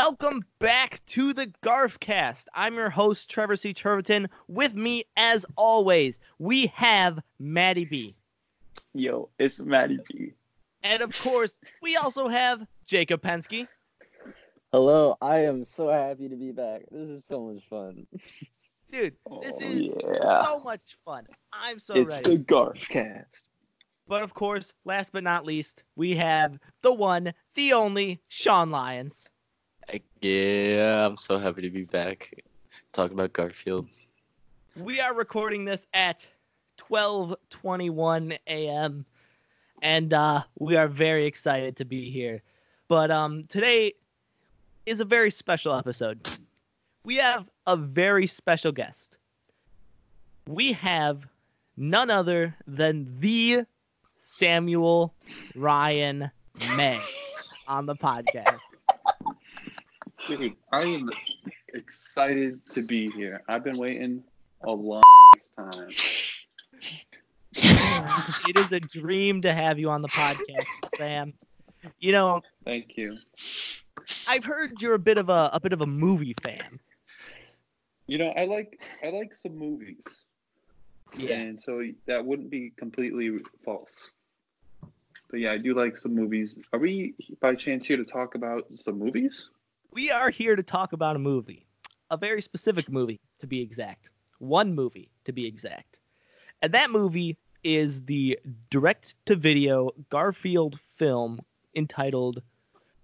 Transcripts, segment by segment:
Welcome back to the Garfcast. I'm your host, Trevor C. Treverton. With me, as always, we have Maddie B. Yo, it's Maddie B. And of course, we also have Jacob Pensky. Hello, I am so happy to be back. This is so much fun. Dude, this Oh, is yeah. so much fun. I'm so it's ready. It's the Garfcast. But of course, last but not least, we have the one, the only Sean Lyons. Yeah, I'm so happy to be back talking about Garfield. We are recording this at 12:21 a.m. and uh, we are very excited to be here. But um, today is a very special episode. We have a very special guest. We have none other than the Samuel Ryan May on the podcast. Dude, I am excited to be here. I've been waiting a long time. it is a dream to have you on the podcast, Sam. You know, Thank you. I've heard you're a bit of a a bit of a movie fan. You know, I like I like some movies, Yeah. and so that wouldn't be completely false. But yeah, I do like some movies. Are we by chance here to talk about some movies? We are here to talk about a movie, a very specific movie to be exact. One movie to be exact. And that movie is the direct to video Garfield film entitled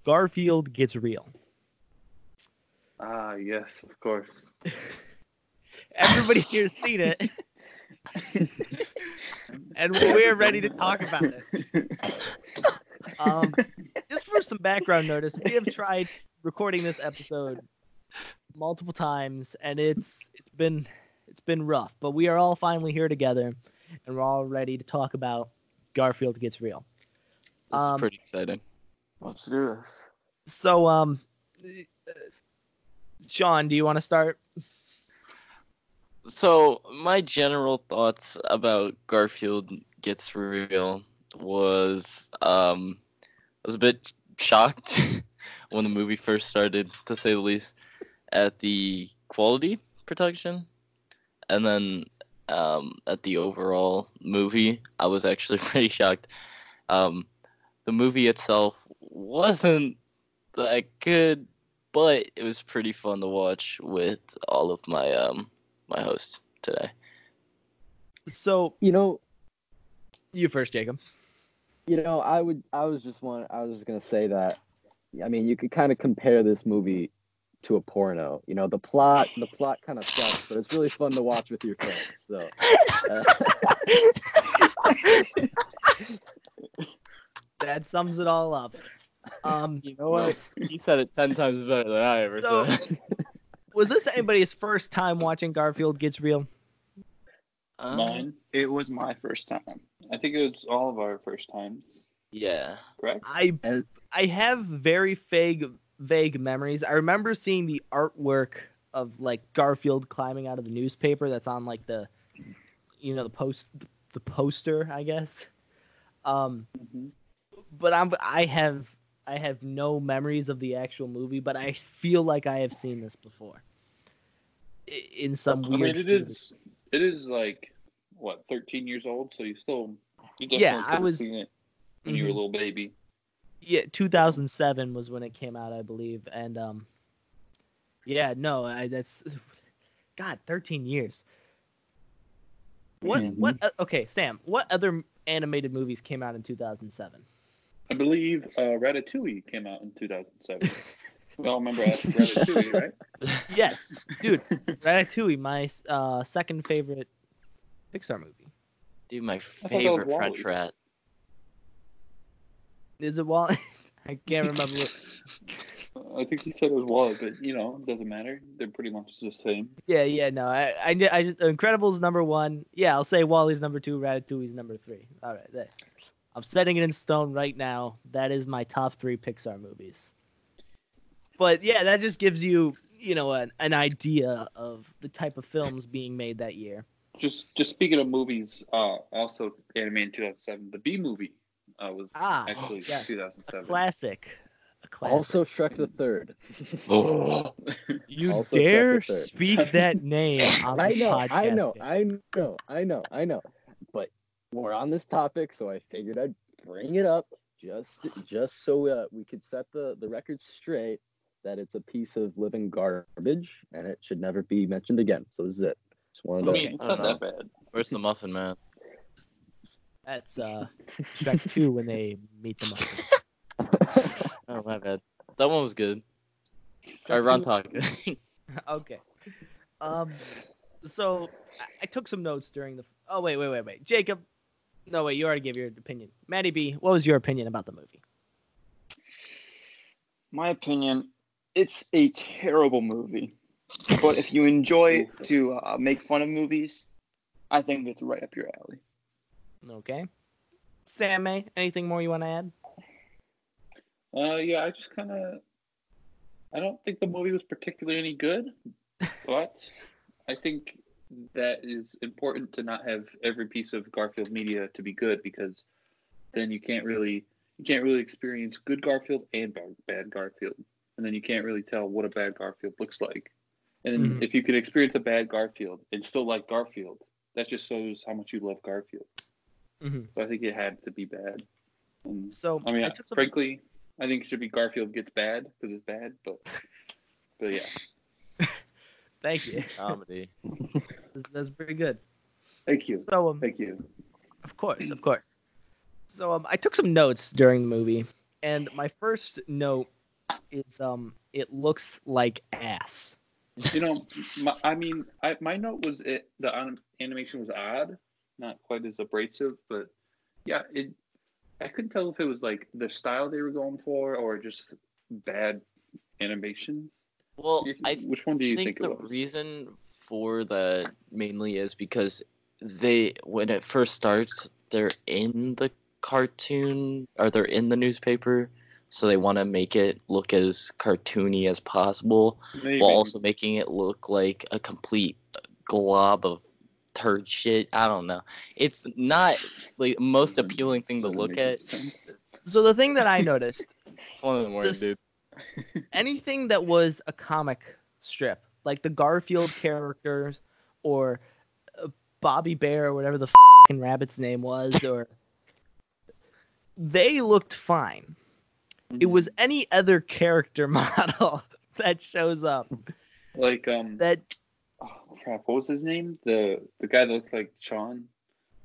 Garfield Gets Real. Ah, yes, of course. Everybody here's seen it. and we're ready to talk about it. Um, just for some background notice, we have tried recording this episode multiple times, and it's it's been it's been rough. But we are all finally here together, and we're all ready to talk about Garfield Gets Real. This Um, is pretty exciting. Let's do this. So, um, uh, Sean, do you want to start? So, my general thoughts about Garfield Gets Real was um, I was a bit shocked when the movie first started, to say the least, at the quality production, and then um, at the overall movie. I was actually pretty shocked. Um, the movie itself wasn't that good, but it was pretty fun to watch with all of my um my hosts today. So, You know, you first, Jacob. you know, I would, I was just one, I was just gonna say that. I mean, you could kind of compare this movie to a porno. You know, the plot, the plot kind of sucks, but it's really fun to watch with your friends. So, uh, That sums it all up. Um, You know what? He said it ten times better than I ever So- said. was this anybody's first time watching Garfield Gets Real? Um, Mine. It was my first time. I think it was all of our first times. Yeah. Right. I I have very vague vague memories. I remember seeing the artwork of like Garfield climbing out of the newspaper that's on like the you know the post the poster, I guess. Um Mhm. but I'm I have I have no memories of the actual movie, but I feel like I have seen this before. In some weird I weird mean, it theater. is. It is like what, 13 years old. So you still, you definitely Yeah, I have was- seen it when you were a Mhm. little baby. yeah 2007 was when it came out i believe and um yeah no I, that's god 13 years what Mhm. what uh, okay sam what other animated movies came out in 2007 I believe uh, Ratatouille came out in 2007. we all remember Ratatouille, right? yes dude ratatouille my uh second favorite pixar movie Dude, my favorite French rat. Is it wall i can't remember what I think he said it was WALL-E, but you know, it doesn't matter. They're pretty much the same. yeah yeah no i i, I incredibles number one. Yeah i'll say WALL-E's number two ratatouille's number three. All right there. i'm setting it in stone right now. That is my top three pixar movies. But yeah that just gives you you know an, an idea of the type of films being made that year. Just, just speaking of movies, uh, also animated in 2007, the Bee Movie uh, was Ah, actually yes. a 2007. classic a classic. Also, Shrek the Third. You also dare Third. speak that name on the I know, podcast. I know, I know, I know, I know. But we're on this topic, so I figured I'd bring it up just just so uh, we could set the the record straight that it's a piece of living garbage and it should never be mentioned again. So this is it. Just wanted I to. mean, it's not don't that bad. where's the muffin man? That's uh Shrek 2 when they meet the muffin. Oh my bad. That one was good. All right, Ron talk. okay. Um so I, I took some notes during the Oh wait, wait, wait, wait. Jacob. No, wait, you already gave your opinion. Maddie B, what was your opinion about the movie? My opinion, it's a terrible movie. But if you enjoy to uh, make fun of movies, I think it's right up your alley. Okay. Sam May, anything more you want to add? Uh, yeah, I just kind of. I don't think the movie was particularly any good, but I think that is important to not have every piece of Garfield media to be good because then you can't really you can't really experience good Garfield and bad, bad Garfield, and then you can't really tell what a bad Garfield looks like. And then Mhm. if you can experience a bad Garfield and still like Garfield, that just shows how much you love Garfield. Mhm. So I think it had to be bad. And So I mean, I took some frankly, I think it should be Garfield gets bad because it's bad, but but yeah, Thank you. Comedy. That's, that's pretty good. thank you, So um, thank you. Of course, of course. So um, I took some notes during the movie, and my first note is um, it looks like ass. You know, my, I mean, I, my note was it the anim- animation was odd, not quite as abrasive, but yeah, it. I couldn't tell if it was like the style they were going for or just bad animation. Well, I Which one do you think think, the reason for that mainly is because they when it first starts they're in the cartoon or they're in the newspaper so they want to make it look as cartoony as possible Maybe. while also making it look like a complete glob of turd shit i don't know it's not like the most appealing thing to look at. So the thing that I noticed, it's one of the morning dude anything that was a comic strip, like the Garfield characters or uh, Bobby Bear or whatever the fucking rabbit's name was, or they looked fine. It was any other character model that shows up like um. that crap! What was his name? The the guy that looked like Sean.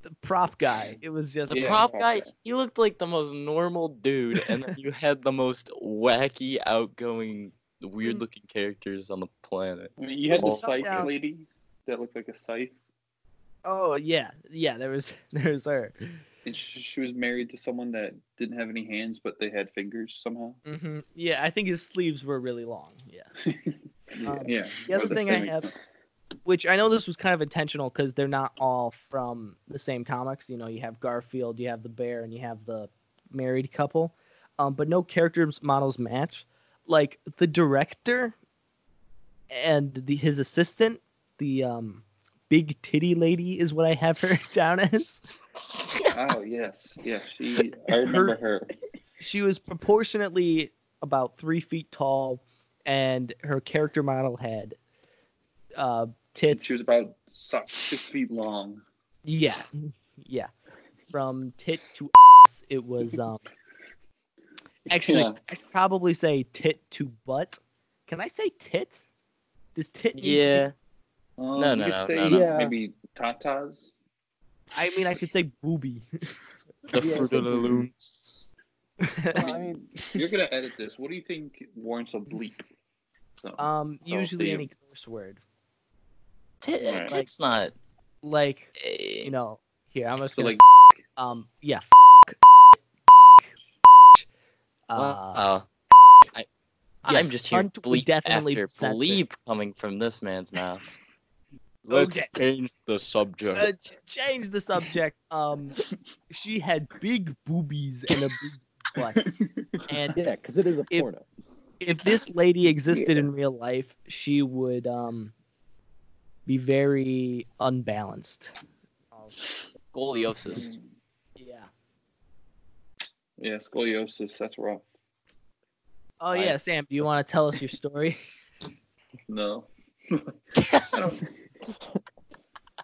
the prop guy. It was just The Yeah, prop prop guy, guy. he looked like the most normal dude, and then you had the most wacky, outgoing, weird looking characters on the planet. I mean, you had the Oh. scythe Yeah. lady that looked like a scythe, oh yeah yeah there was there was her. and she, she was married to someone that didn't have any hands, but they had fingers somehow. hmm Yeah, I think his sleeves were really long. Yeah. Um, yeah. The other but thing that I have, sense. Which I know this was kind of intentional because they're not all from the same comics. You know, you have Garfield, you have the bear, and you have the married couple, um, but no characters models match. Like the director and the his assistant, the um, big titty lady, is what I have her down as. Oh yes, yes. She. I remember her. She was proportionately about three feet tall, and her character model had uh, tits. She was about six feet long. Yeah, yeah. From tit to ass, it was um. Actually, Yeah. I should probably say tit to butt. Can I say tit? Does tit? need to be- Yeah, Um, No, you no, no, say no, no. Yeah. Maybe tatas. I mean, I could say booby. the Yeah, fruit of the looms. I mean, You're gonna edit this. What do you think warrants a bleep? So, um, Oh, usually any curse word, Tit, Alright. Tit's not. like eh, you know. Here, I'm just gonna like um, yeah. Uh, wow. I, I'm just hearing cunt bleep definitely after censored. bleep coming from this man's mouth. Let's change the subject. uh, ch- change the subject. Um, she had big boobies and a big butt, and yeah, because it is a If- porno. if this lady existed in real life, she would um be very unbalanced. Scoliosis. Yeah. yeah, scoliosis. That's rough. Oh I- yeah, Sam. Do you want to tell us your story? No. I don't.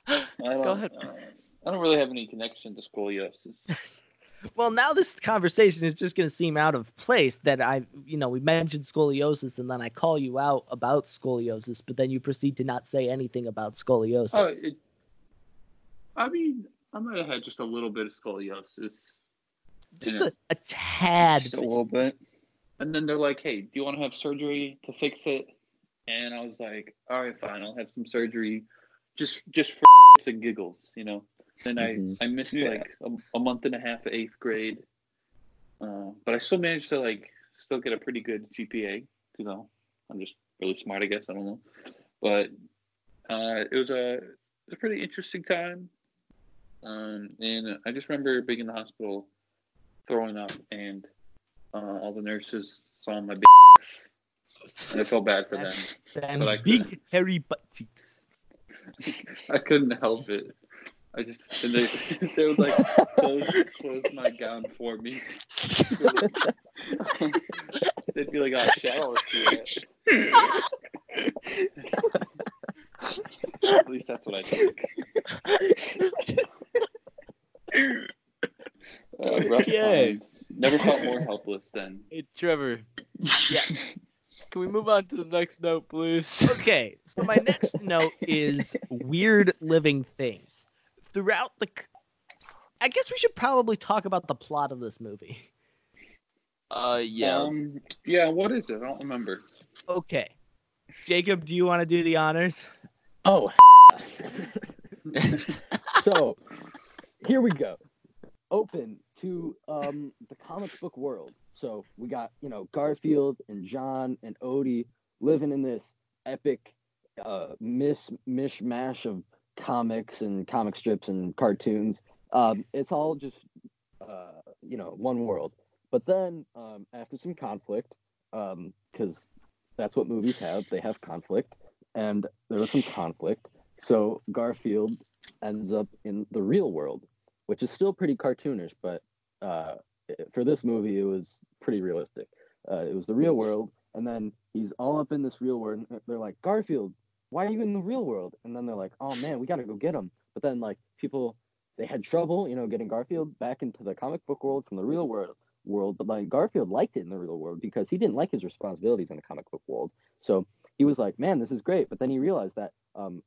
I don't, Go ahead. uh, I don't really have any connection to scoliosis. well, now this conversation is just going to seem out of place. That I, you know, we mentioned scoliosis, and then I call you out about scoliosis, but then you proceed to not say anything about scoliosis. Oh, it, I mean, I might have had just a little bit of scoliosis. just a, a tad. Just a little bit. And then they're like, "Hey, do you want to have surgery to fix it?" And I was like, "All right, fine. I'll have some surgery, just just for and giggles, you know." Then Mhm. I I missed Yeah. like a, a month and a half of eighth grade, uh, but I still managed to like still get a pretty good GPA. You know, I'm just really smart, I guess. I don't know, but uh, it was a, it was a pretty interesting time. Um, and I just remember being in the hospital, throwing up, and uh, all the nurses saw my big ass, and I felt bad for them. Sam's big hairy butt cheeks. I couldn't help it. I just and they, they would like close close my gown for me. They'd be like, "Oh, Cheryl will see it." At least that's what I think. Uh, rough Okay. times. Never felt more helpless than. Hey, Trevor. Yeah. Can we move on to the next note, please? Okay, so my next note is weird living things. Throughout the, c- I guess we should probably talk about the plot of this movie. Uh, yeah. Um, yeah. What is it? I don't remember. Okay, Jacob, do you want to do the honors? Oh, so here we go. Open to um, the comic book world. So we got you know Garfield and Jon and Odie living in this epic uh, miss mishmash of comics and comic strips and cartoons. Um, it's all just uh, you know one world. But then um, after some conflict, because that's what movies have, they have conflict, and there was some conflict. So Garfield ends up in the real world, which is still pretty cartoonish, but uh, for this movie, it was pretty realistic. Uh, it was the real world, and then he's all up in this real world. And they're like, Garfield, why are you in the real world? And then they're like, oh man, we got to go get him. But then like people, they had trouble, you know, getting Garfield back into the comic book world from the real world. World, but like Garfield liked it in the real world because he didn't like his responsibilities in the comic book world. So he was like, "Man, this is great." But then he realized that um,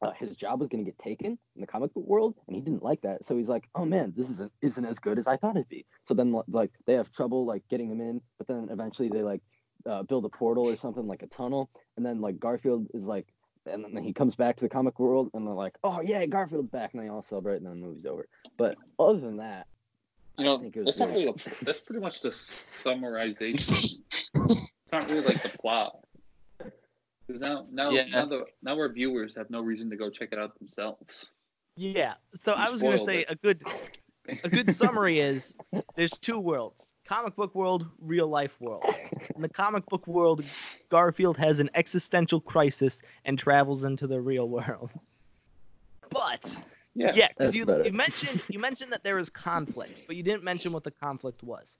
uh, his job was going to get taken in the comic book world, and he didn't like that. So he's like, "Oh man, this isn't isn't as good as I thought it'd be." So then like they have trouble like getting him in, but then eventually they like uh, build a portal or something like a tunnel, and then like Garfield is like, and then he comes back to the comic world, and they're like, "Oh yeah, Garfield's back, and they all celebrate, and then the movie's over. But other than that, You I know, think it was that's not really a, that's pretty much the summarization. it's not really like the plot. 'Cause now, now, Yeah. now, the, now our viewers have no reason to go check it out themselves. Yeah. So You I was gonna say it. a good a good summary is there's two worlds comic book world real life world in the comic book world garfield has an existential crisis and travels into the real world but Yeah. yeah because That's you, you mentioned you mentioned that there is conflict but you didn't mention what the conflict was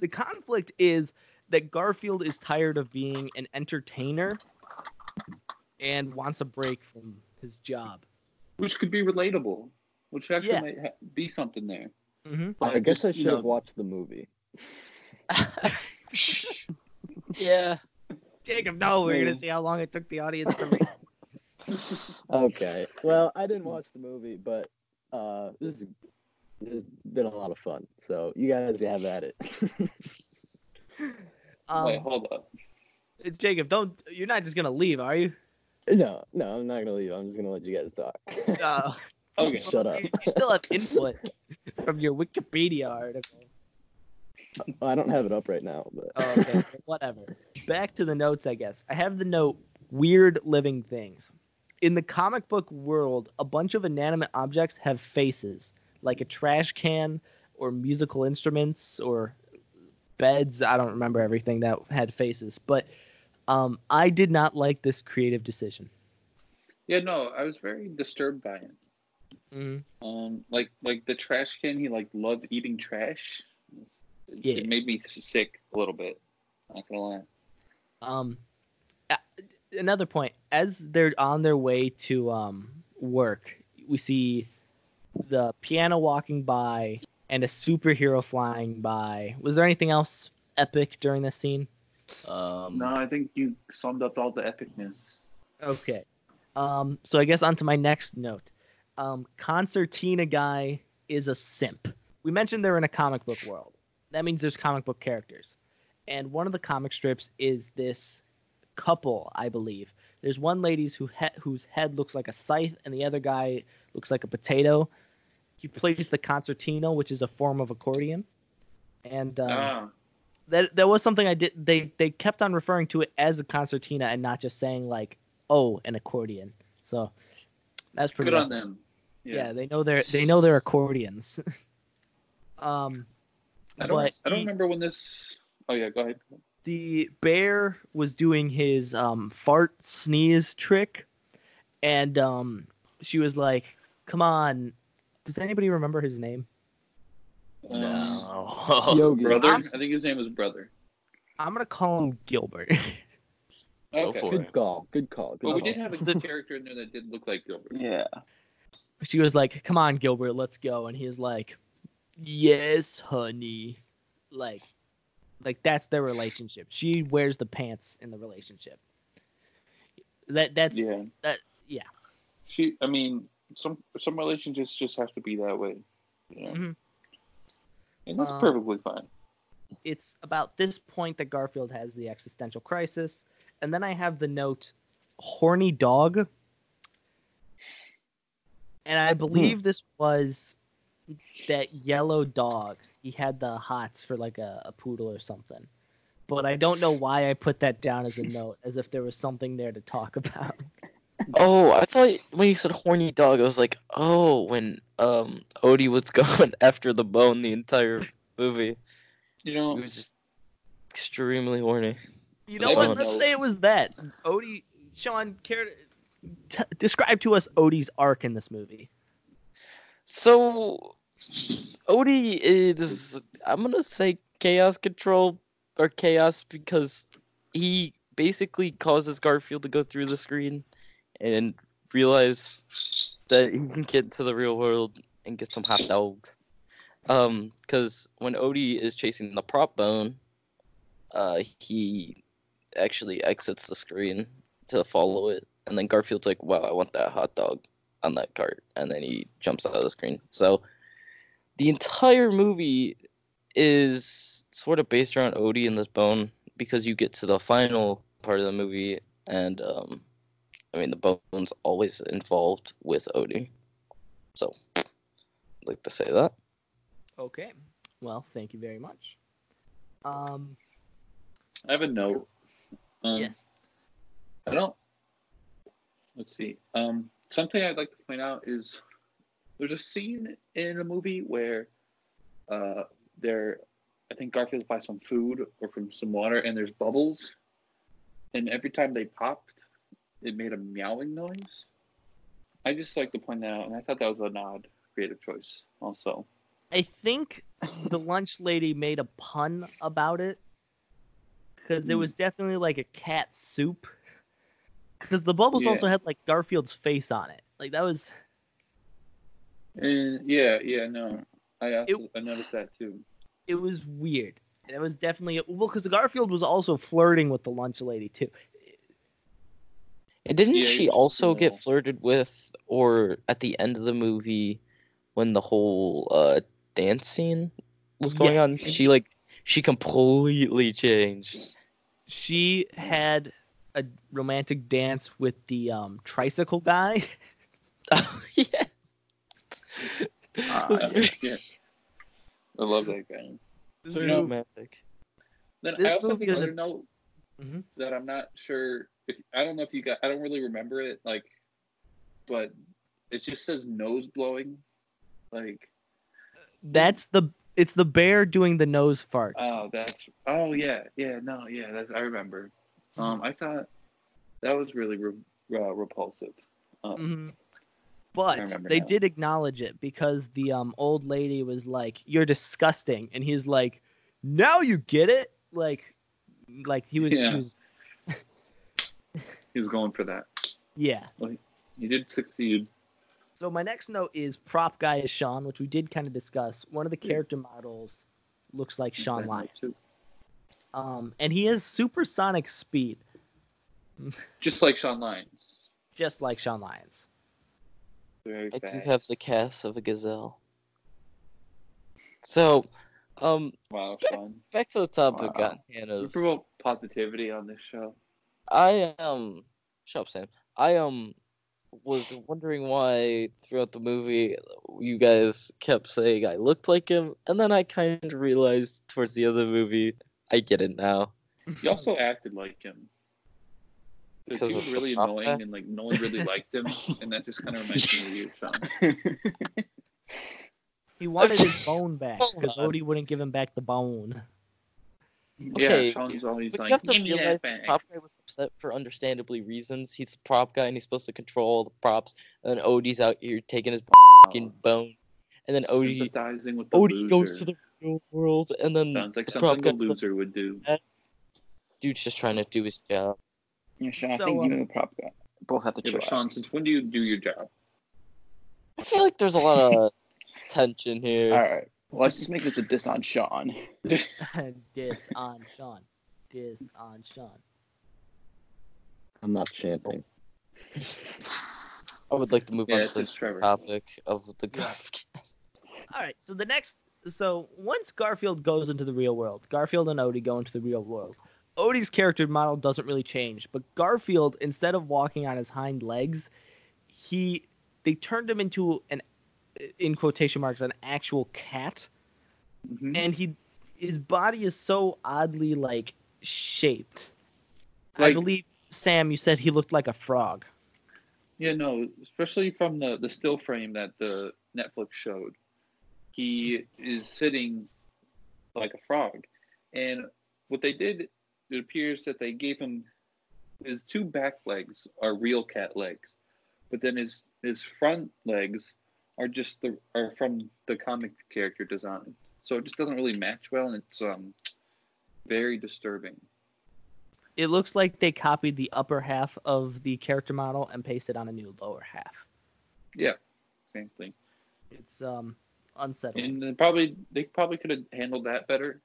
the conflict is that garfield is tired of being an entertainer and wants a break from his job which could be relatable, which actually Yeah. might be something there. hmm But I guess I should have know, watched the movie. Yeah. jacob no we're gonna Hmm. see how long it took the audience to make Okay. Well, I didn't watch the movie, but uh, this, is, this has been a lot of fun. So you guys have at it. um, Wait, hold up. Jacob, don't. You're not just gonna leave, are you? no, no, I'm not gonna leave. I'm just gonna let you guys talk. Uh, Okay. Shut up. you, you still have input from your Wikipedia article. I don't have it up right now, but Oh, okay, whatever. Back to the notes, I guess. I have the note: weird living things. In the comic book world, a bunch of inanimate objects have faces, like a trash can, or musical instruments, or beds. I don't remember everything that had faces, but um, I did not like this creative decision. Yeah, no, I was very disturbed by it. Mm-hmm. Um, like like the trash can, he like loved eating trash. It, Yeah. it made me sick a little bit. Not gonna lie. Um, another point: as they're on their way to um work, we see the piano walking by and a superhero flying by. Was there anything else epic during this scene? Um, No, I think you summed up all the epicness. Okay. Um, so I guess on to my next note. Um, concertina guy is a simp. We mentioned they're in a comic book world. That means there's comic book characters. And one of the comic strips is this couple, I believe. There's one lady's who he- whose head looks like a scythe, and the other guy looks like a potato. He plays the concertina, which is a form of accordion. And um, ah, that that was something I did. They they kept on referring to it as a concertina and not just saying like, oh, an accordion. So that's pretty good on them. Yeah. they know their they know their accordions. um, I don't. but I don't he- remember when this. Oh yeah, go ahead. the bear was doing his um fart sneeze trick, and um she was like, "Come on." Does anybody remember his name? Um, no. Yogi. brother. I'm- I think his name was brother. I'm gonna call him Gilbert. Okay. for Good it. call. Good call. Good But we did have a good character in there that did look like Gilbert. Yeah. she was like, "Come on, Gilbert, let's go," and he's like, "Yes, honey." Like, like that's their relationship. She wears the pants in the relationship. That that's Yeah. that- yeah. She. I mean, some some relationships just have to be that way. You know? Mhm. And that's Um, perfectly fine. it's about this point that Garfield has the existential crisis, and then I have the note, "horny dog," and I believe this was that yellow dog. He had the hots for like a, a poodle or something. But I don't know why I put that down as a note, as if there was something there to talk about. Oh, I thought when you said horny dog, I was like, oh, when um Odie was going after the bone the entire movie. You He know, was just extremely horny. You know what? don't Let's know. say it was that. Odie, Sean, care to t- describe to us Odie's arc in this movie? So Odie is I'm gonna say chaos control or chaos because he basically causes Garfield to go through the screen and realize that he can get to the real world and get some hot dogs. Um, because when Odie is chasing the prop bone, uh, he actually exits the screen to follow it, and then Garfield's like, "Wow, I want that hot dog." on that cart and then he jumps out of the screen. So the entire movie is sort of based around Odie and this bone because you get to the final part of the movie and um I mean the bone's always involved with Odie. So I'd like to say that. Okay. Well, thank you very much. Um, I have a note. Um, yes. I don't. Let's see. Um, something I'd like to point out is there's a scene in a movie where uh, there, I think Garfield buys some food or from some water, and there's bubbles, and every time they popped, it made a meowing noise. I just like to point that out, and I thought that was an odd creative choice. Also, I think the lunch lady made a pun about it because it Hmm. was definitely like a cat soup. Because the bubbles Yeah. also had like Garfield's face on it. Like that was and yeah, yeah, no, I also I noticed that too. it was weird. And it was definitely well because Garfield was also flirting with the lunch lady too. And didn't Yeah, she he's also get flirted with or at the end of the movie when the whole uh dance scene was going Yeah. on? She like she completely changed. She had a romantic dance with the um, tricycle guy. Oh yeah. Ah, It very- yeah. I love that guy. very know, romantic. Then This I also movie think is a- another note Mhm. that I'm not sure if I don't know if you got I don't really remember it like, but it just says nose blowing, like That's the it's the bear doing the nose farts. oh that's oh yeah yeah no yeah that's I remember. Um, I thought that was really re- uh, repulsive. Um, Mhm. But they now. did acknowledge it because the um old lady was like, "You're disgusting," and he's like, "Now you get it." Like, Like he was, Yeah. he was He was going for that. yeah. He did succeed. So my next note is prop guy is Sean, which we did kind of discuss. One of the character models looks like Sean Lyons. Um, and he has supersonic speed, Just like Sean Lyons. just like Sean Lyons. Very I fast. do have the cast of a gazelle. So, um, Wow, Sean. back to the topic Wow. on We Hannah's. promote positivity on this show. I um, shut up, Sam. I um was wondering why throughout the movie you guys kept saying I looked like him, and then I kind of realized towards the end of the movie I get it now. He also acted like him. 'Cause he was really annoying guy? and like no one really liked him, and that just kind of reminds me of you, Sean. He wanted his bone back because on. Odie wouldn't give him back the bone. Okay, yeah, Sean's always But like, you have to "Give me realize the prop guy was upset for understandably reasons. He's the prop guy and he's supposed to control all the props. And then Odie's out here taking his fucking oh. bone. And then Odie sympathizing with the Odie goes to the real world and then Sounds like the prop something a loser would do. dude's just trying to do his job. Yeah, Sean, So, I think um, you and the prop guy both have to Yeah, chill but Sean, out. since when do you do your job? I feel like there's a lot of tension here. All right, well, let's just make this a diss on Sean. Diss on Sean. Diss on Sean. I'm not chanting. I would like to move Yeah, on to the Trevor. topic of the Yeah. Garfcast. All right. So the next, so once Garfield goes into the real world, Garfield and Odie go into the real world. Odie's character model doesn't really change, but Garfield, instead of walking on his hind legs, he they turned him into an, in quotation marks, an actual cat, Mhm. and he his body is so oddly like shaped. I believe Sam, you said he looked like a frog. Yeah, no, especially from the the still frame that the Netflix showed. He is sitting like a frog, and what they did, it appears that they gave him his two back legs are real cat legs, but then his his front legs are just the are from the comic character design. So it just doesn't really match well, and it's um very disturbing. It looks like they copied the upper half of the character model and pasted on a new lower half. Yeah, same thing. It's um unsettling. And probably they probably could have handled that better.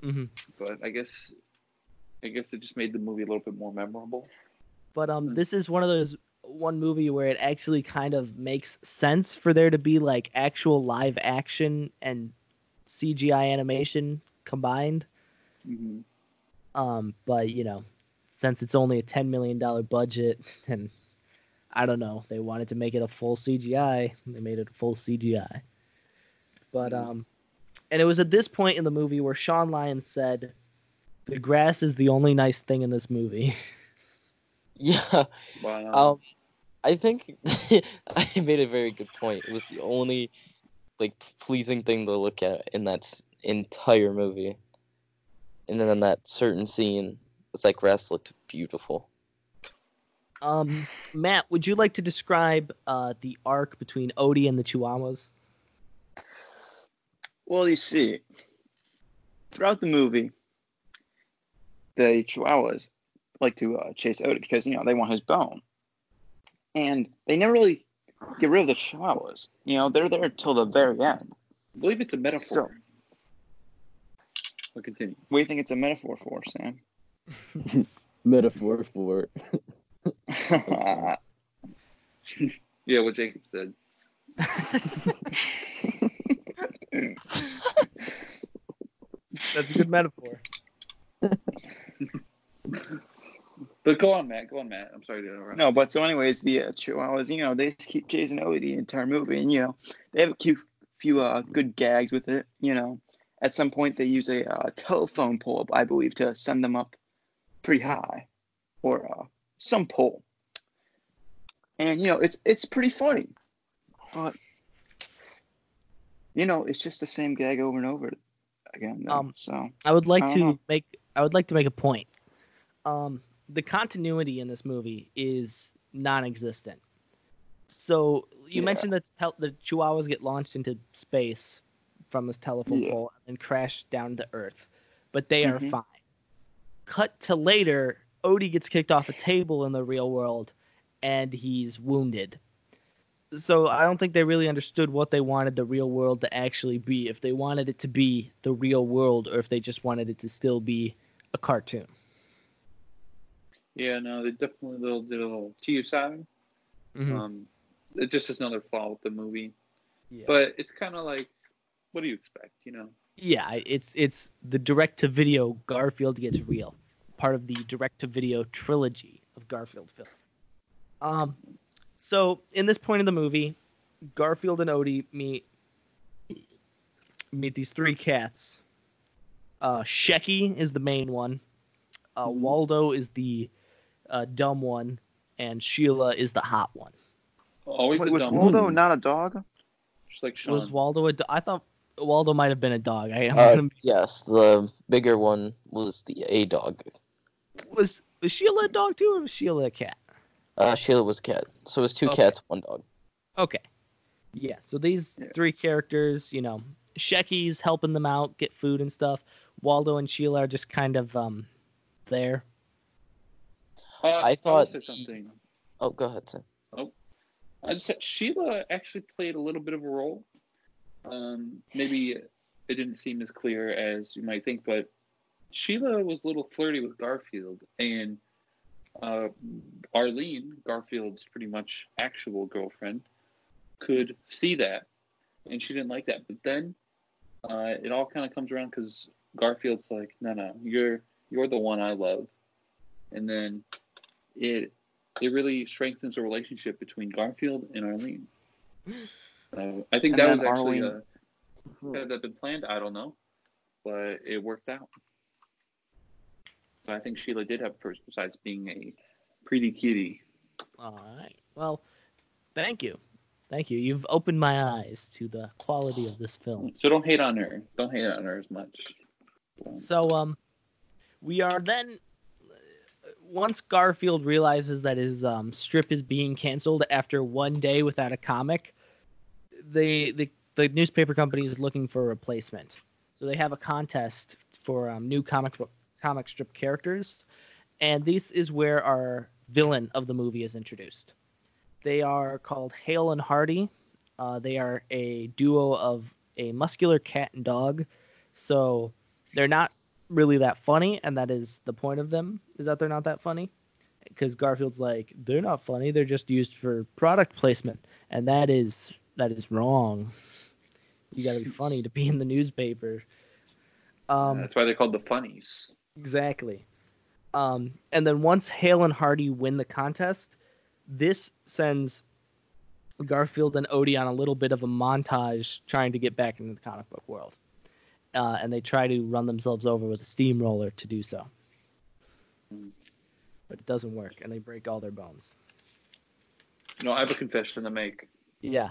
hmm but I guess I guess it just made the movie a little bit more memorable. But um, Hmm. this is one of those one movie where it actually kind of makes sense for there to be like actual live action and CGI animation combined. Mm-hmm. Um, but you know, since it's only a ten million dollar budget, and I don't know, they wanted to make it a full CGI, they made it a full CGI. But Mhm. um, and it was at this point in the movie where Sean Lyons said, "The grass is the only nice thing in this movie." Yeah. Wow. Um, I think I made a very good point. It was the only like pleasing thing to look at in that entire movie. And then in that certain scene, it's like grass looked beautiful. Um, Matt, would you like to describe uh, the arc between Odie and the Chihuahuas? Well, you see, throughout the movie, the Chihuahuas like to uh, chase Odie because you know they want his bone, and they never really get rid of the Chihuahuas. You know, they're there till the very end. I believe it's a metaphor. We'll continue. What do you think it's a metaphor for, Sam? Metaphor for Yeah, what Jacob said. That's a good metaphor. But go on, Matt. Go on, Matt. I'm sorry to interrupt. no, but so anyways, the uh, Chihuahuas, you know, they just keep chasing Odie the entire movie, and you know, they have a few, few uh, good gags with it. You know, at some point they use a uh, telephone pole, I believe, to send them up pretty high, or uh, some pole. And you know, it's it's pretty funny, but you know, it's just the same gag over and over again. Though, Um, so I would like I to know. make I would like to make a point. Um, the continuity in this movie is non-existent. So you Yeah. mentioned that tel- the Chihuahuas get launched into space from this telephone Yeah. pole and crash down to Earth, but they are Mhm. fine. cut to later, Odie gets kicked off a table in the real world and he's wounded. So I don't think they really understood what they wanted the real world to actually be. If they wanted it to be the real world or if they just wanted it to still be a cartoon. Yeah, no, they definitely little did a little TU side. Mhm. Um, it just is another flaw with the movie. Yeah. But it's kind of like, what do you expect? You know? Yeah, it's it's the direct to video Garfield gets real, part of the direct to video trilogy of Garfield films. Um, so in this point of the movie, Garfield and Odie meet meet these three cats. Uh, Shecky is the main one. Uh, Mhm. Waldo is the uh, dumb one, and Sheila is the hot one. Always Wait, a was dumb Waldo one, not a dog? just like Sean. Was Waldo a? do- I thought Waldo might have been a dog. I I'm Uh, gonna yes, the bigger one was the A dog. was was Sheila a dog too, or was Sheila a cat? Uh, Sheila was a cat, so it was two Okay. cats, one dog. Okay. Yeah, so these Yeah. three characters, you know, Shecky's helping them out, get food and stuff. Waldo and Sheila are just kind of um there. Uh, I will thought say he- something. Oh, go ahead, Sam. Oh, I just said Sheila actually played a little bit of a role. Um, maybe it didn't seem as clear as you might think, but Sheila was a little flirty with Garfield, and uh, Arlene, Garfield's pretty much actual girlfriend, could see that, and she didn't like that. But then uh, it all kind of comes around because Garfield's like, "No, no, you're you're the one I love," and then it it really strengthens the relationship between Garfield and Arlene. Uh, I think And that was actually Arlene- uh, had that been planned. I don't know, but it worked out. But I think Sheila did have purse besides being a pretty kitty. All right. Well, thank you. Thank you. You've opened my eyes to the quality of this film. So don't hate on her. Don't hate on her as much. So um we are then once Garfield realizes that his um, strip is being canceled after one day without a comic, they the the newspaper company is looking for a replacement. So they have a contest for um, new comic book comic strip characters, and this is where our villain of the movie is introduced. They are called Hale and Hardy. Uh, they are a duo of a muscular cat and dog. So they're not really that funny, and that is the point of them is that they're not that funny. Because Garfield's like, they're not funny, they're just used for product placement. And that is that is wrong. You gotta be funny to be in the newspaper. Um That's why they're called the funnies. Exactly. Um, and then once Hale and Hardy win the contest, this sends Garfield and Odie on a little bit of a montage trying to get back into the comic book world. Uh, and they try to run themselves over with a steamroller to do so. But it doesn't work, and they break all their bones. You know, I have a confession to make. Yeah.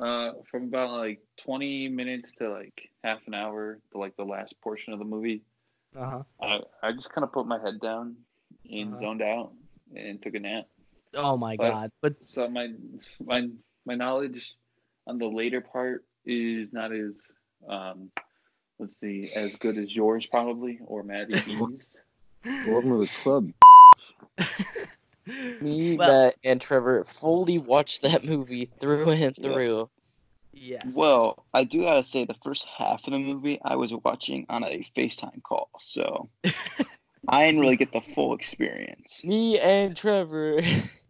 Uh, from about like 20 minutes to like half an hour to like the last portion of the movie, Uh huh. I, I just kind of put my head down and Uh-huh. zoned out and took a nap. Oh my But- god. But So my my my knowledge on the later part is not as um let's see as good as yours probably or Maddie B's. Welcome to the club. Me, Well- Matt, and Trevor fully watched that movie through and Yeah. through. Yes. Well, I do gotta say, the first half of the movie I was watching on a FaceTime call, so I didn't really get the full experience. Me and Trevor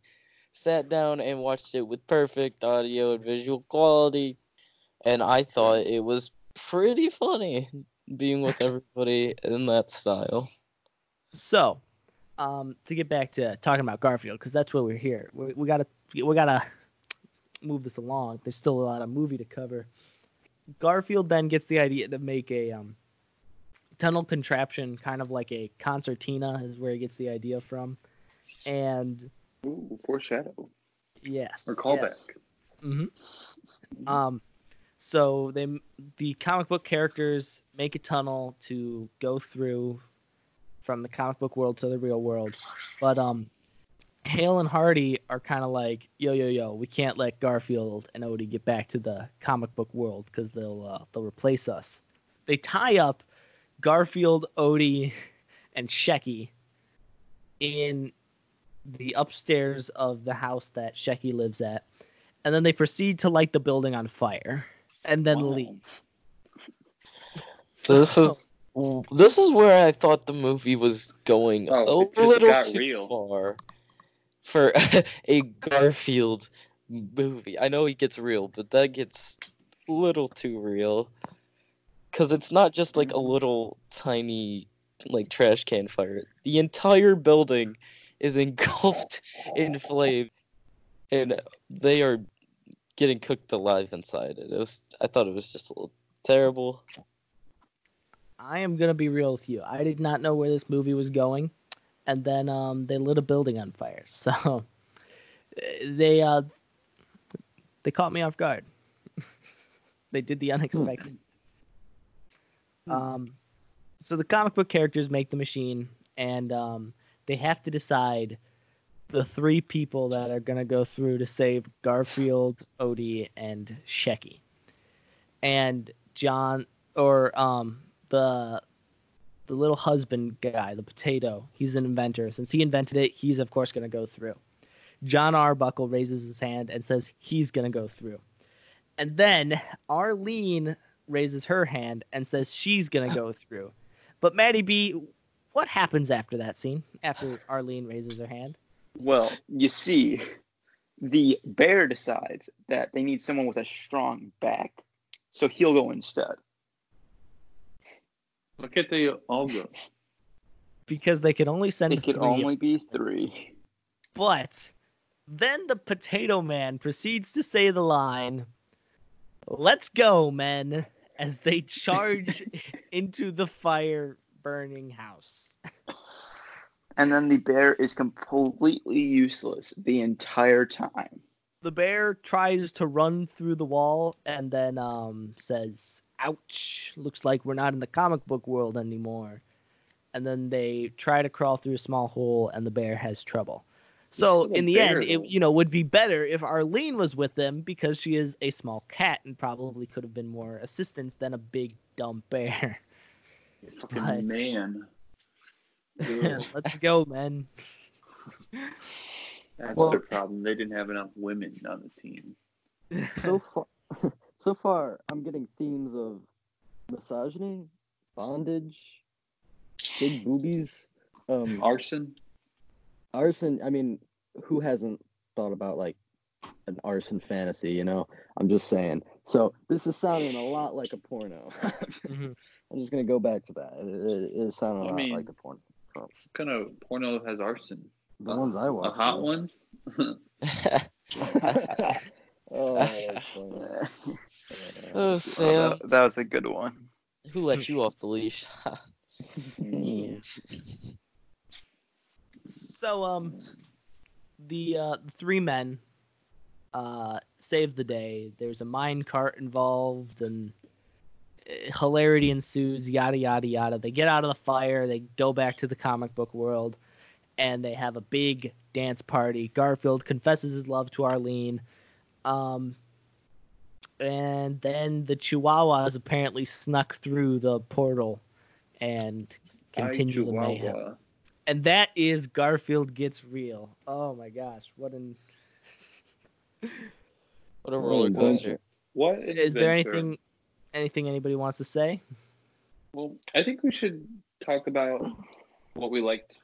sat down and watched it with perfect audio and visual quality, and I thought it was pretty funny being with everybody in that style. So, um, to get back to talking about Garfield, because that's what we're here. We, we gotta we gotta move this along. There's still a lot of movie to cover. Garfield then gets the idea to make a um, tunnel contraption, kind of like a concertina, is where he gets the idea from. And Ooh, foreshadow yes, or callback. hmm Um, so they the comic book characters make a tunnel to go through from the comic book world to the real world, but um, Hale and Hardy are kind of like yo yo yo, we can't let Garfield and Odie get back to the comic book world because they'll uh, they'll replace us. They tie up Garfield, Odie, and Shecky in the upstairs of the house that Shecky lives at, and then they proceed to light the building on fire and then Wow. leave. So this is this is where I thought the movie was going Oh, a it just little too real. far for a Garfield movie. I know he gets real, but that gets a little too real. Cause it's not just like a little tiny like trash can fire. The entire building is engulfed in flame, and they are getting cooked alive inside it. It was I thought it was just a little terrible. I am gonna be real with you. I did not know where this movie was going, and then um, they lit a building on fire. So they uh, they caught me off guard. they did the unexpected. um, so the comic book characters make the machine, and um, they have to decide the three people that are gonna go through to save Garfield, Odie, and Shecky. And Jon or um the the little husband guy, the potato, he's an inventor. Since he invented it, he's of course gonna go through. Jon Arbuckle raises his hand and says he's gonna go through. And then Arlene raises her hand and says she's gonna go through. But Maddie B, what happens after that scene? After Arlene raises her hand? Well, you see, the bear decides that they need someone with a strong back, so he'll go instead. Look at the all go. Because they could only send It could three. only be three. But then the potato man proceeds to say the line, Let's go, men, as they charge into the fire burning house. And then the bear is completely useless the entire time. The bear tries to run through the wall and then um, says, Ouch, looks like we're not in the comic book world anymore. And then they try to crawl through a small hole and the bear has trouble. So in the bear, end, it you know would be better if Arlene was with them because she is a small cat and probably could have been more assistance than a big dumb bear. Fucking But- man. Let's go, man. That's Well- their problem. They didn't have enough women on the team. so far, so far, I'm getting themes of misogyny, bondage, big boobies, um, Arson. arson. I mean, who hasn't thought about like an arson fantasy? You know, I'm just saying. So this is sounding a lot like a porno. Mhm. I'm just gonna go back to that. It, it, it is sounding a I lot mean, like a porno. What kind of porno has arson? The ones I A watch. hot one? oh, that's funny. oh, Oh, that, that was a good one. who let you off the leash? So um, the uh, three men uh save the day. There's a mine cart involved and uh, hilarity ensues. Yada yada yada. They get out of the fire. They go back to the comic book world, and they have a big dance party. Garfield confesses his love to Arlene. Um, and then the Chihuahuas apparently snuck through the portal and continue the mayhem Chihuahua. and that is Garfield gets real. Oh my gosh, what an What a roller coaster. What an is there anything anything anybody wants to say? Well, I think we should talk about what we liked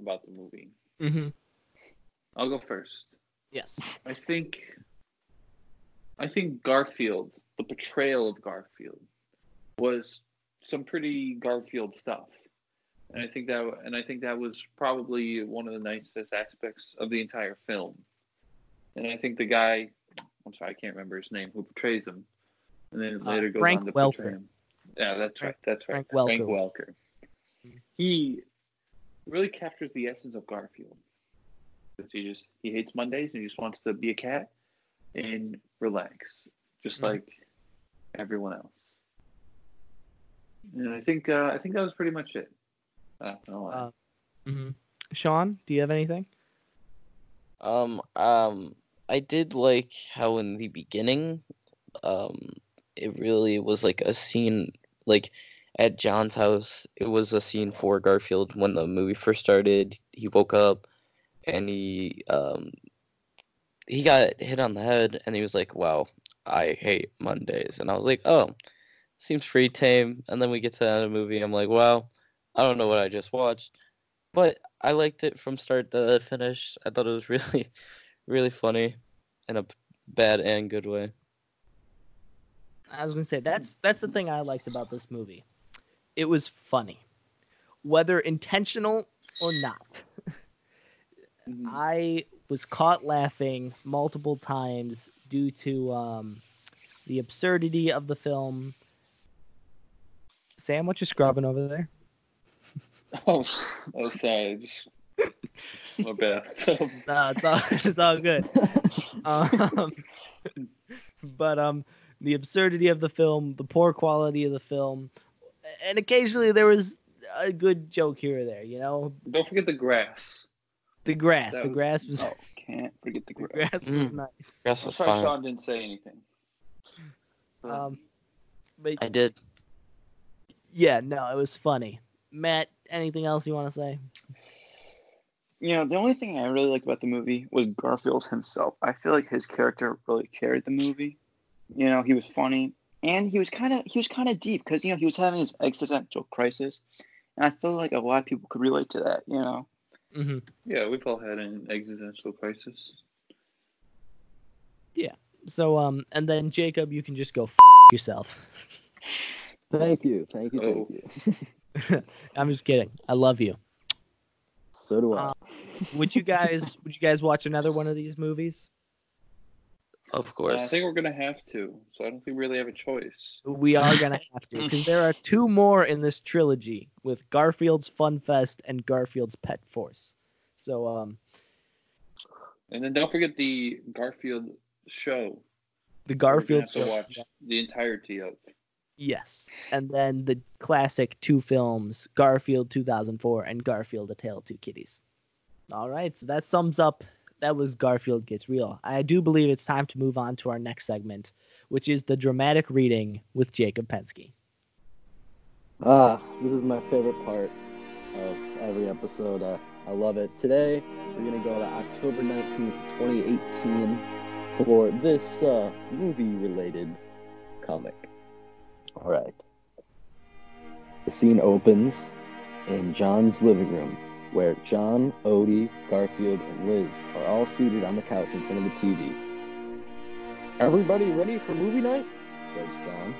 about the movie. Mm-hmm. I'll go first. Yes. I think I think Garfield, the portrayal of Garfield was some pretty Garfield stuff. And I think that and I think that was probably one of the nicest aspects of the entire film. And I think the guy I'm sorry, I can't remember his name, who portrays him. And then Uh, later goes Frank on to Welker. portray him. Yeah, that's right. That's right. Frank Welker. Frank Welker. He really captures the essence of Garfield. He just he hates Mondays and he just wants to be a cat and relax, just Mhm. like everyone else. And I think uh, I think that was pretty much it. Uh, no, Uh, Mm-hmm. Sean, do you have anything? Um, um, I did like how in the beginning, um, it really was like a scene, like at Jon's house. It was a scene for Garfield when the movie first started. He woke up and he um he got hit on the head and he was like, "Wow, I hate Mondays." And I was like, "Oh, seems pretty tame." And then we get to the end of the movie. I'm like, "Wow, I don't know what I just watched." But I liked it from start to finish. I thought it was really really funny in a bad and good way. I was gonna say that's that's the thing I liked about this movie. It was funny, whether intentional or not. Mhm. I was caught laughing multiple times due to um, the absurdity of the film. Sam, what you scrubbing over there? Oh, oh, sorry. Just, my bad. No, it's all it's all good. Um, but um, the absurdity of the film, the poor quality of the film, and occasionally there was a good joke here or there. You know, Don't forget the grass. The grass. That The was- grass was Oh, can't forget the the grass. grass was Mm. nice. Grass I'm was sorry fine. Sean didn't say anything. Um, but I did. yeah, no, it was funny. Matt, anything else you want to say? You know, the only thing I really liked about the movie was Garfield himself. I feel like his character really carried the movie. You know, he was funny and he was kind of he was kind of deep because you know he was having his existential crisis, and I feel like a lot of people could relate to that. You know, hmm yeah, we've all had an existential crisis. Yeah. So um, and then Jacob, you can just go f- yourself. Thank you, thank you, Oh. thank you. I'm just kidding. I love you. So do I. Uh, Would you guys would you guys watch another one of these movies? Of Uh, course. I think we're gonna have to, so I don't think we really have a choice. We are gonna have to because there are two more in this trilogy with Garfield's Fun Fest and Garfield's Pet Force. So um, And then don't forget the Garfield show. the that Garfield we're show- have to watch the entirety of. Yes, and then the classic two films, Garfield 2004 and Garfield: A Tale of Two Kitties. All right, so that sums up. That was Garfield Gets Real. I do believe it's time to move on to our next segment, which is the dramatic reading with Jacob Pensky. Ah, this is my favorite part of every episode. Uh, I love it. Today, we're going to go to October 19th, 2018 for this uh, movie related comic. All right. The scene opens in Jon's living room where Jon, Odie, Garfield, and Liz are all seated on the couch in front of the TV. Everybody ready for movie night? says Jon.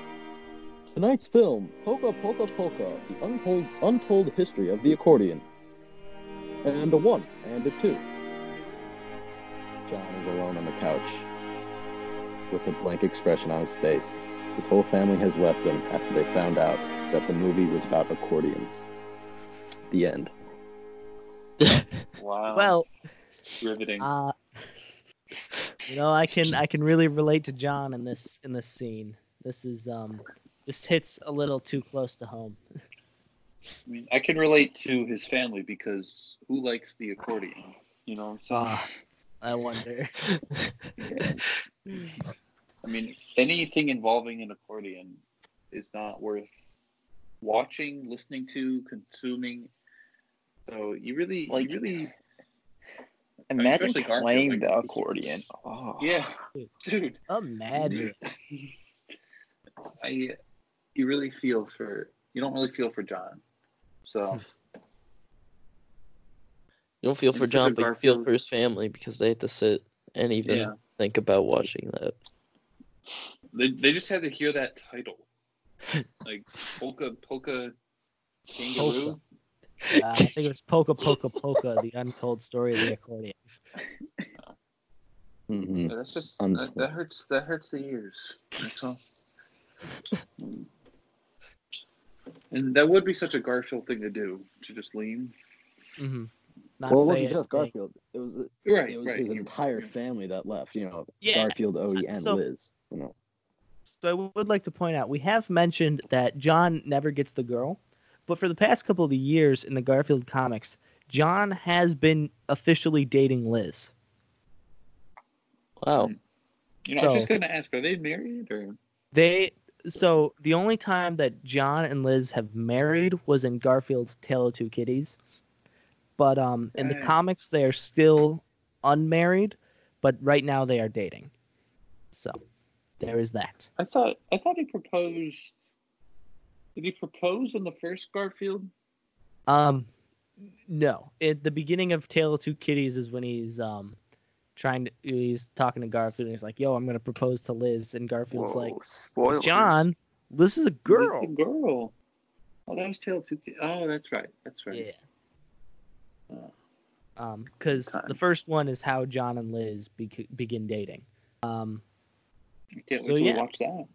Tonight's film, Polka Polka Polka, the untold, untold history of the accordion. And a one, and a two. Jon is alone on the couch with a blank expression on his face. His whole family has left him after they found out that the movie was about accordions. The end. Wow. Well, riveting. uh, you know, I can I can really relate to Jon in this in this scene. This is um, this hits a little too close to home. I mean, I can relate to his family because who likes the accordion? You know I'm saying? Ah, I wonder. I mean, anything involving an accordion is not worth watching, listening to, consuming. So you really, Like- you really, imagine especially Garfield, playing like- the accordion. Oh, yeah, dude. Imagine. I, you really feel for, you don't really feel for Jon. So You don't feel for And such a Jon, but you feel for his family because they had to sit and even yeah, think about watching that. they, they just had to hear that title, like polka polka kangaroo. Uh, I think it was Polka Polka Polka, the untold story of the accordion. hmm Yeah, That's just Um, that, that hurts. That hurts the ears. That's all. And that would be such a Garfield thing to do to just lean. hmm Well, it wasn't just anything. Garfield. It was Right, it was right. his you- entire you- family that left. You know, Yeah. Garfield, Odie, and So- Liz. You know. So I would like to point out we have mentioned that Jon never gets the girl, but for the past couple of years in the Garfield comics, Jon has been officially dating Liz. Wow. You know, I was just gonna ask: Are they married or? They so the only time that Jon and Liz have married was in Garfield's Tale of Two Kitties. But um, in the comics, they are still unmarried, but right now they are dating. So there is that. I thought I thought he proposed. Did he propose in the first Garfield? Um, no, at the beginning of Tale of Two Kitties is when he's um trying to he's talking to Garfield. And he's like, "Yo, I'm gonna propose to Liz," and Garfield's like, spoilers. "Jon, this is a girl." It's a girl. Oh, that was Tale of Two Kids. Oh, that's right. That's right. Yeah. Oh. Um, because the first one is how Jon and Liz be- begin dating. Um, I can't wait So, till yeah. watch that.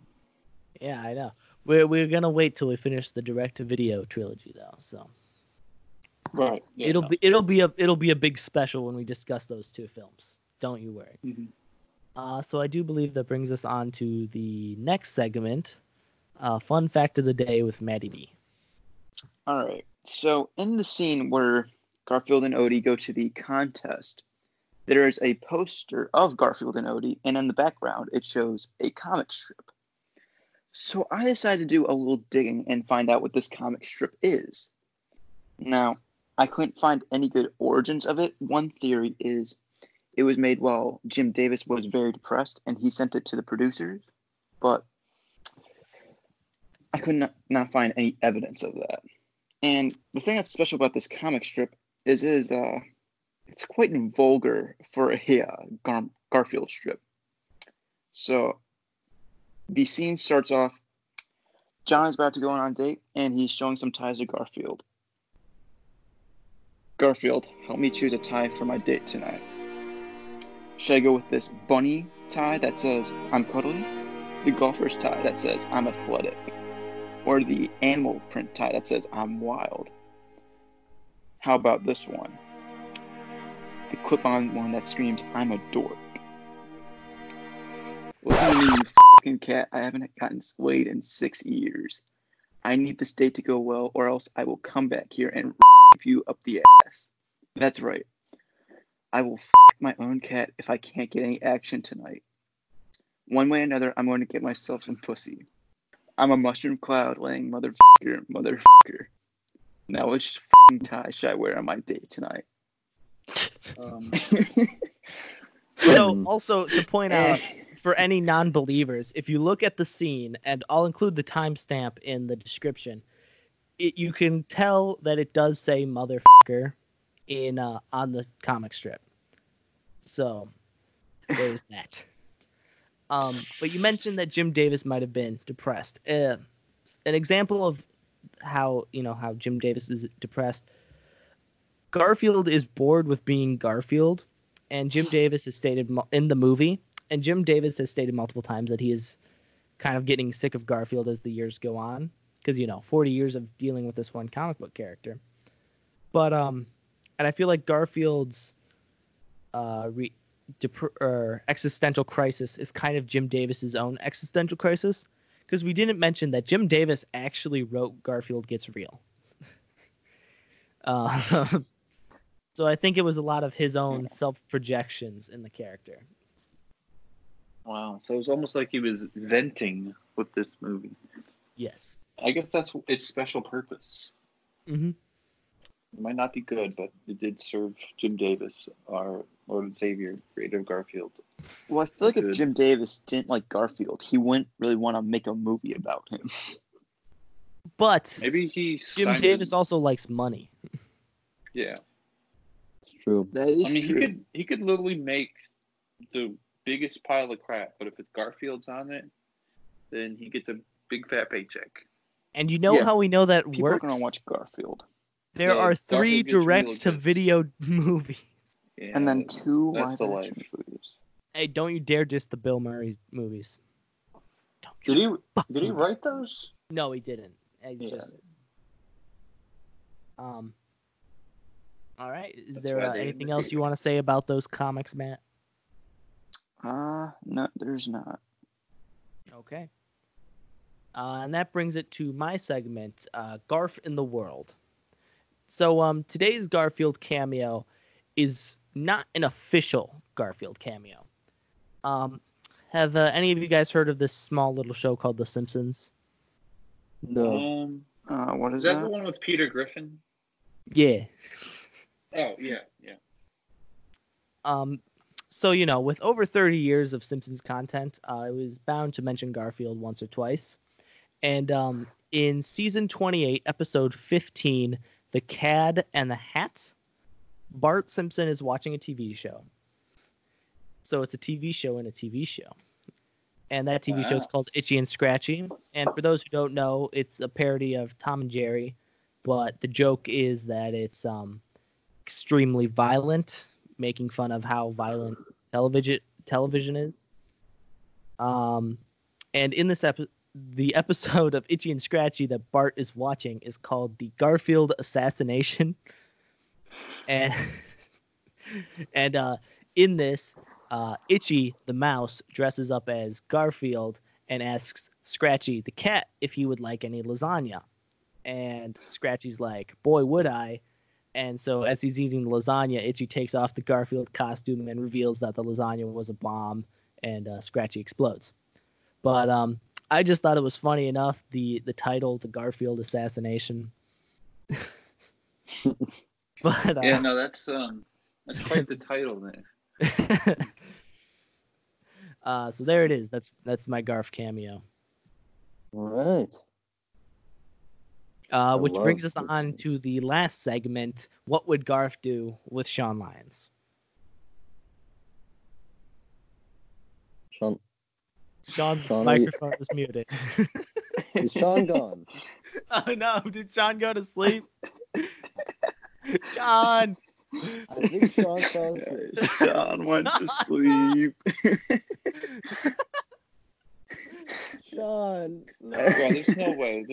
yeah, I know. We're we're gonna wait till we finish the direct-to-video trilogy, though. So Right. Yeah, it'll no. be it'll be a it'll be a big special when we discuss those two films. Don't you worry. Mhm. Uh, so I do believe that brings us on to the next segment, uh, fun fact of the day with Maddie B. All right. So in the scene where Garfield and Odie go to the contest, there is a poster of Garfield and Odie, and in the background it shows a comic strip. So I decided to do a little digging and find out what this comic strip is. Now, I couldn't find any good origins of it. One theory is it was made while Jim Davis was very depressed and he sent it to the producers, but I could not, not find any evidence of that. And the thing that's special about this comic strip is it is uh it's quite vulgar for a uh, Gar- Garfield strip. So the scene starts off. Jon is about to go on a date, and he's showing some ties to Garfield. Garfield, help me choose a tie for my date tonight. Should I go with this bunny tie that says I'm cuddly, the golfer's tie that says I'm athletic, or the animal print tie that says I'm wild? How about this one? The clip on one that screams I'm a dork. Listen to me, fucking cat. I haven't gotten laid in six years. I need this date to go well, or else I will come back here and rip you up the ass. That's right. I will f my own cat if I can't get any action tonight. One way or another, I'm going to get myself some pussy. I'm a mushroom cloud laying motherfucker, motherfucker. Now which fing tie should I wear on my date tonight? Um, So also to point out for any non-believers, if you look at the scene, and I'll include the timestamp in the description, it, you can tell that it does say "motherfucker" in uh, on the comic strip. So there's that. Um, but you mentioned that Jim Davis might have been depressed. Uh, an example of how you know how Jim Davis is depressed. Garfield is bored with being Garfield, and Jim Davis has stated in the movie, and Jim Davis has stated multiple times that he is kind of getting sick of Garfield as the years go on, because you know, 40 years of dealing with this one comic book character. But um, and I feel like Garfield's uh re- dep- or existential crisis is kind of Jim Davis's own existential crisis, because we didn't mention that Jim Davis actually wrote Garfield Gets Real. uh, so I think it was a lot of his own self projections in the character. Wow. So it was almost like he was venting with this movie. Yes. I guess that's its special purpose. Mm-hmm. It might not be good, but it did serve Jim Davis, our Lord and Savior, creator of Garfield. Well, I feel like if Jim Davis didn't like Garfield, he wouldn't really want to make a movie about him. But Maybe he. Jim Davis it- also likes money. Yeah. It's true. That is I mean, he could he could literally make the biggest pile of crap, but if it's Garfield's on it, then he gets a big fat paycheck. And you know Yeah. how we know that People works? are gonna watch Garfield, There Yeah, are three Garfield gets real direct to video movies. Yeah, and then two live the action life. movies. Hey, don't you dare diss the Bill Murray movies. Don't you Did he did he write those? No, he didn't. I Yeah. just um. All right. Is That's there uh, anything else you want to say about those comics, Matt? Uh no, there's not. Okay. Uh, and that brings it to my segment, uh, Garf in the World. So um, today's Garfield cameo is not an official Garfield cameo. Um, have uh, any of you guys heard of this small little show called The Simpsons? No. Um, Uh, what is is that that? the one with Peter Griffin? Yeah. Oh yeah, yeah. Um, so you know, with over 30 years of Simpsons content, uh, I was bound to mention Garfield once or twice. And um, in season 28, episode 15, "The Cad and the Hat," Bart Simpson is watching a TV show. So it's a TV show and a TV show. And that TV show is called Itchy and Scratchy. And for those who don't know, it's a parody of Tom and Jerry, but the joke is that it's um extremely violent, making fun of how violent television television is. Um, and in this episode, the episode of Itchy and Scratchy that Bart is watching is called the Garfield assassination, and and uh, in this, uh, Itchy the mouse dresses up as Garfield and asks Scratchy the cat if he would like any lasagna, and Scratchy's like, "Boy, would I!" And so as he's eating the lasagna, Itchy takes off the Garfield costume and reveals that the lasagna was a bomb, and uh, Scratchy explodes. But um, I just thought it was funny enough the the title, the Garfield assassination. but uh, Yeah, no, that's um, that's quite the title there. uh, so there it is. That's that's my Garf cameo. All right. Uh, which brings us on movie. to the last segment. What would Garf do with Sean Lyons? Sean, Sean's Sean, are you- microphone is muted. is Sean gone? oh no! Did Sean go to sleep? Sean. I think Sean fell asleep. Sean went to sleep. Sean, no. Bro, there's no way.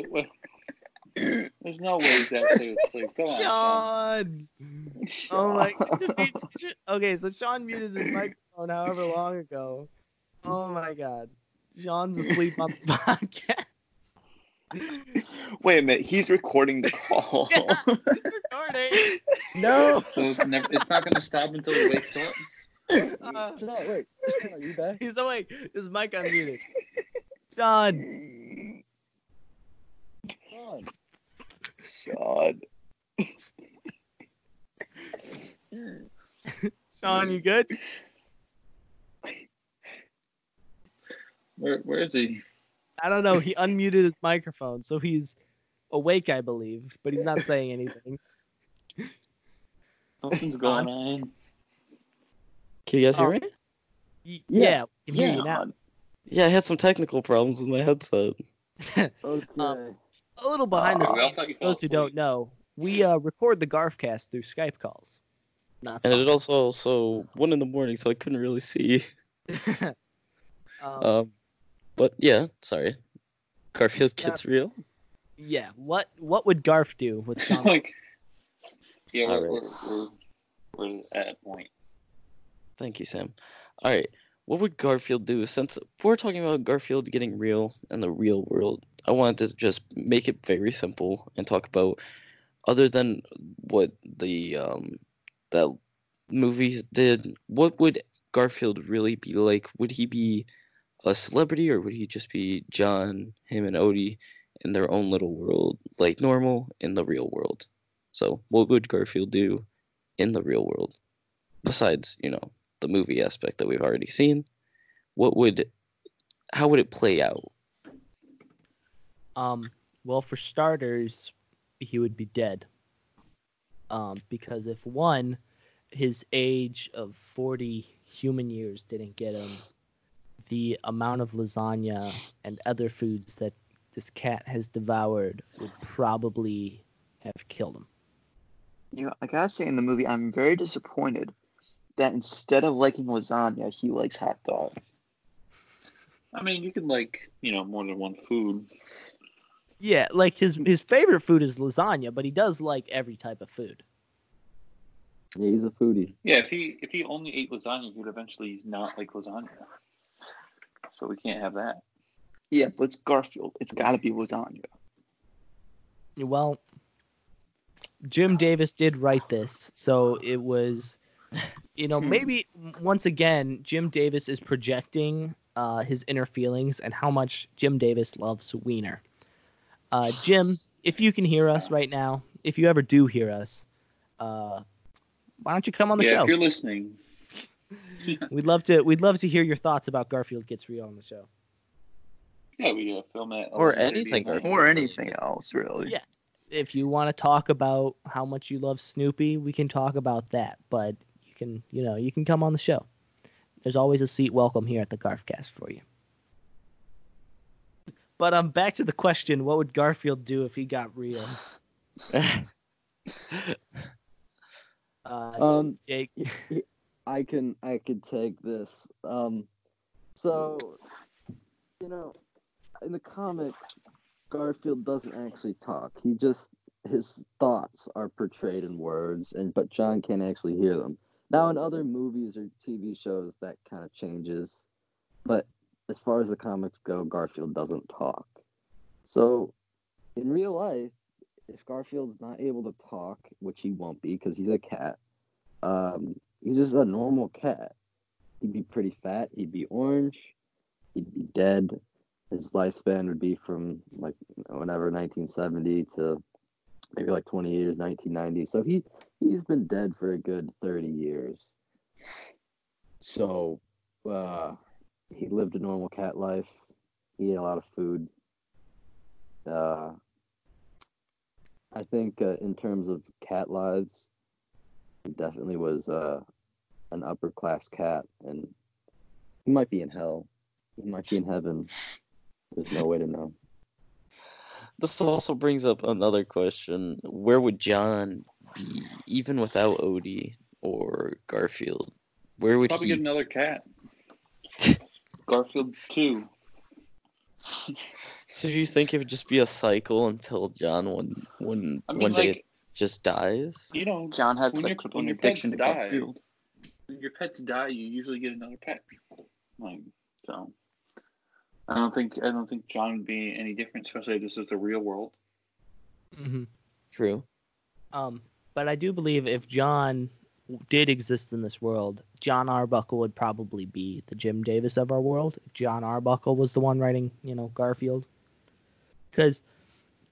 There- well, There's no way he's actually asleep. Come on, Sean. Sean. Oh my. God. Okay, so Sean muted his microphone however long ago. Oh my god. Sean's asleep on the podcast. Wait a minute, he's recording the call. Yeah. Recording. No. So it's never. It's not gonna stop until he wakes up. Uh, Sean, wait. Are you back? he's awake. His mic unmuted. Sean. Sean. Sean. Sean, you good? Where Where is he? I don't know. He unmuted his microphone, so he's awake, I believe, but he's not saying anything. Something's going on. Can you guys hear Oh. me? Y- Yeah. Yeah, we can hear you now. Sean. Yeah, I had some technical problems with my headset. Okay. Um, A little behind the we all scenes. thought you For fell those who don't know, we uh, record the Garfcast through Skype calls. Not And it also also one in the morning, so I couldn't really see. um, Um, but yeah, sorry. Garfield gets real. yeah. What What would Garf do with Sean? like, yeah, we're, Alright. we're, we're, we're at a point. Thank you, Sam. All right, what would Garfield do? Since we're talking about Garfield getting real in the real world, I wanted to just make it very simple and talk about, other than what the um, that movies did, what would Garfield really be like? Would he be a celebrity, or would he just be Jon, him, and Odie in their own little world, like normal in the real world? So, what would Garfield do in the real world, besides you know the movie aspect that we've already seen? What would, how would it play out? Um, well, for starters, he would be dead. Um, because if one, his age of 40 human years didn't get him the amount of lasagna and other foods that this cat has devoured would probably have killed him. You know, I gotta say in the movie, I'm very disappointed that instead of liking lasagna, he likes hot dogs. I mean, you can like, you know, more than one food. Yeah, like his his favorite food is lasagna, but he does like every type of food. Yeah, he's a foodie. Yeah, if he if he only ate lasagna, he would eventually not like lasagna. So we can't have that. Yeah, but it's Garfield. It's gotta be lasagna. Well, Jim Davis did write this, so it was, you know, Hmm. maybe once again Jim Davis is projecting uh, his inner feelings and how much Jim Davis loves Wiener. Uh, Jim, if you can hear us right now, if you ever do hear us, uh, why don't you come on the yeah, show? if you're listening, We'd love to. We'd love to hear your thoughts about Garfield Gets Real on the show. yeah, we uh, film that. Or anything, at. Or anything else, really. Yeah. If you want to talk about how much you love Snoopy, we can talk about that. But you can, you know, you can come on the show. There's always a seat welcome here at the Garfcast for you. But um, back to the question: What would Garfield do if he got real? Uh, Um, Jake. I can I could take this. Um, so you know, in the comics, Garfield doesn't actually talk. He just his thoughts are portrayed in words, and but Jon can't actually hear them. Now, in other movies or TV shows, that kind of changes, but as far as the comics go, Garfield doesn't talk. So, in real life, if Garfield's not able to talk, which he won't be because he's a cat, um, he's just a normal cat. He'd be pretty fat. He'd be orange. He'd be dead. His lifespan would be from like whenever 1970 to maybe like 20 years, 1990. So he he's been dead for a good 30 years. So uh, he lived a normal cat life. He ate a lot of food. Uh, I think uh, in terms of cat lives, he definitely was uh, an upper class cat, and he might be in hell. He might be in heaven. There's no way to know. This also brings up another question. Where would Jon be, even without Odie or Garfield? Where would Probably he get another cat. Garfield two. So do you think it would just be a cycle until Jon one one I mean, one day like just dies? you know, Jon had When such your- a when your addiction to pets die- Garfield. when your pets die, you usually get another pet. Like so, I don't think I don't think Jon would be any different, especially if this is the real world. hmm True. Um, but I do believe if Jon did exist in this world, Jon Arbuckle would probably be the Jim Davis of our world. If Jon Arbuckle was the one writing, you know, Garfield. Because,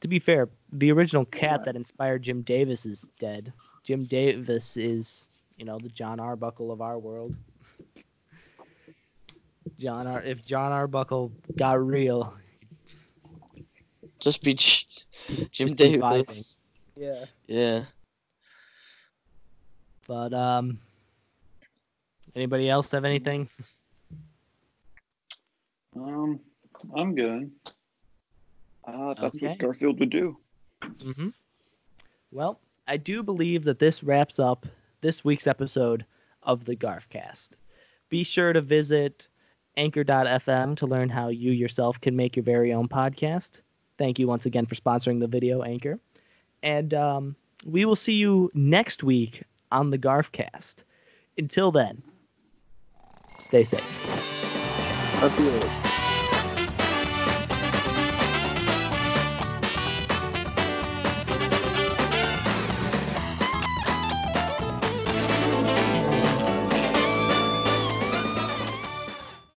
to be fair, the original cat that inspired Jim Davis is dead. Jim Davis is, you know, the Jon Arbuckle of our world. Jon Ar- if Jon Arbuckle got real, Just be J- Jim Just be vibing. Davis. yeah. Yeah. But um, anybody else have anything? Um, I'm good. Uh, that's Okay. what Garfield would do. Mm-hmm. Well, I do believe that this wraps up this week's episode of the Garfcast. Be sure to visit anchor.fm to learn how you yourself can make your very own podcast. Thank you once again for sponsoring the video, Anchor. And um, we will see you next week on the Garfcast. Until then, stay safe.